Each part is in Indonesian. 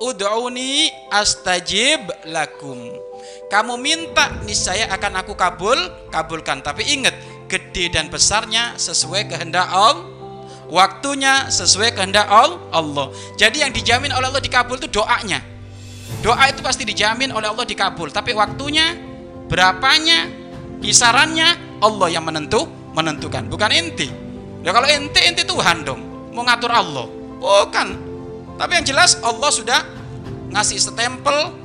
ud'uni astajib lakum. Kamu minta niscaya akan aku kabul, kabulkan. Tapi ingat, gede dan besarnya sesuai kehendak Allah. Waktunya sesuai kehendak Allah. Jadi yang dijamin oleh Allah dikabul itu doanya. Doa itu pasti dijamin oleh Allah dikabul, tapi waktunya, berapanya, kisarannya Allah yang menentu, menentukan, bukan inti. Ya kalau inti inti Tuhan dong, mau ngatur Allah. Bukan. Tapi yang jelas Allah sudah ngasih stempel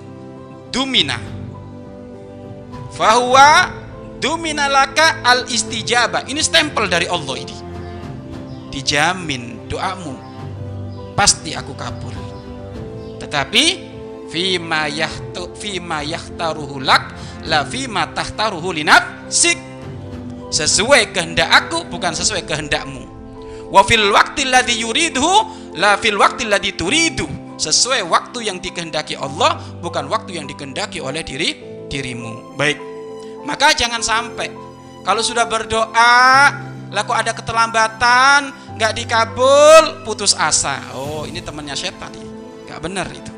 dumina. Fahuwa dumina laka al istijabah. Ini stempel dari Allah ini. Dijamin doamu pasti aku kabul. Tetapi fima yahtu fima yahtaruhu lak la fima tahtaruhu linafsik. Sesuai kehendak aku bukan sesuai kehendakmu. Wa fil waqti alladhi yuridhu la fil waqti alladhi turidu. Sesuai waktu yang dikehendaki Allah bukan waktu yang dikehendaki oleh diri dirimu. Baik. Maka jangan sampai kalau sudah berdoa laku ada keterlambatan, nggak dikabul, putus asa. Oh, ini temannya setan. Nggak benar itu.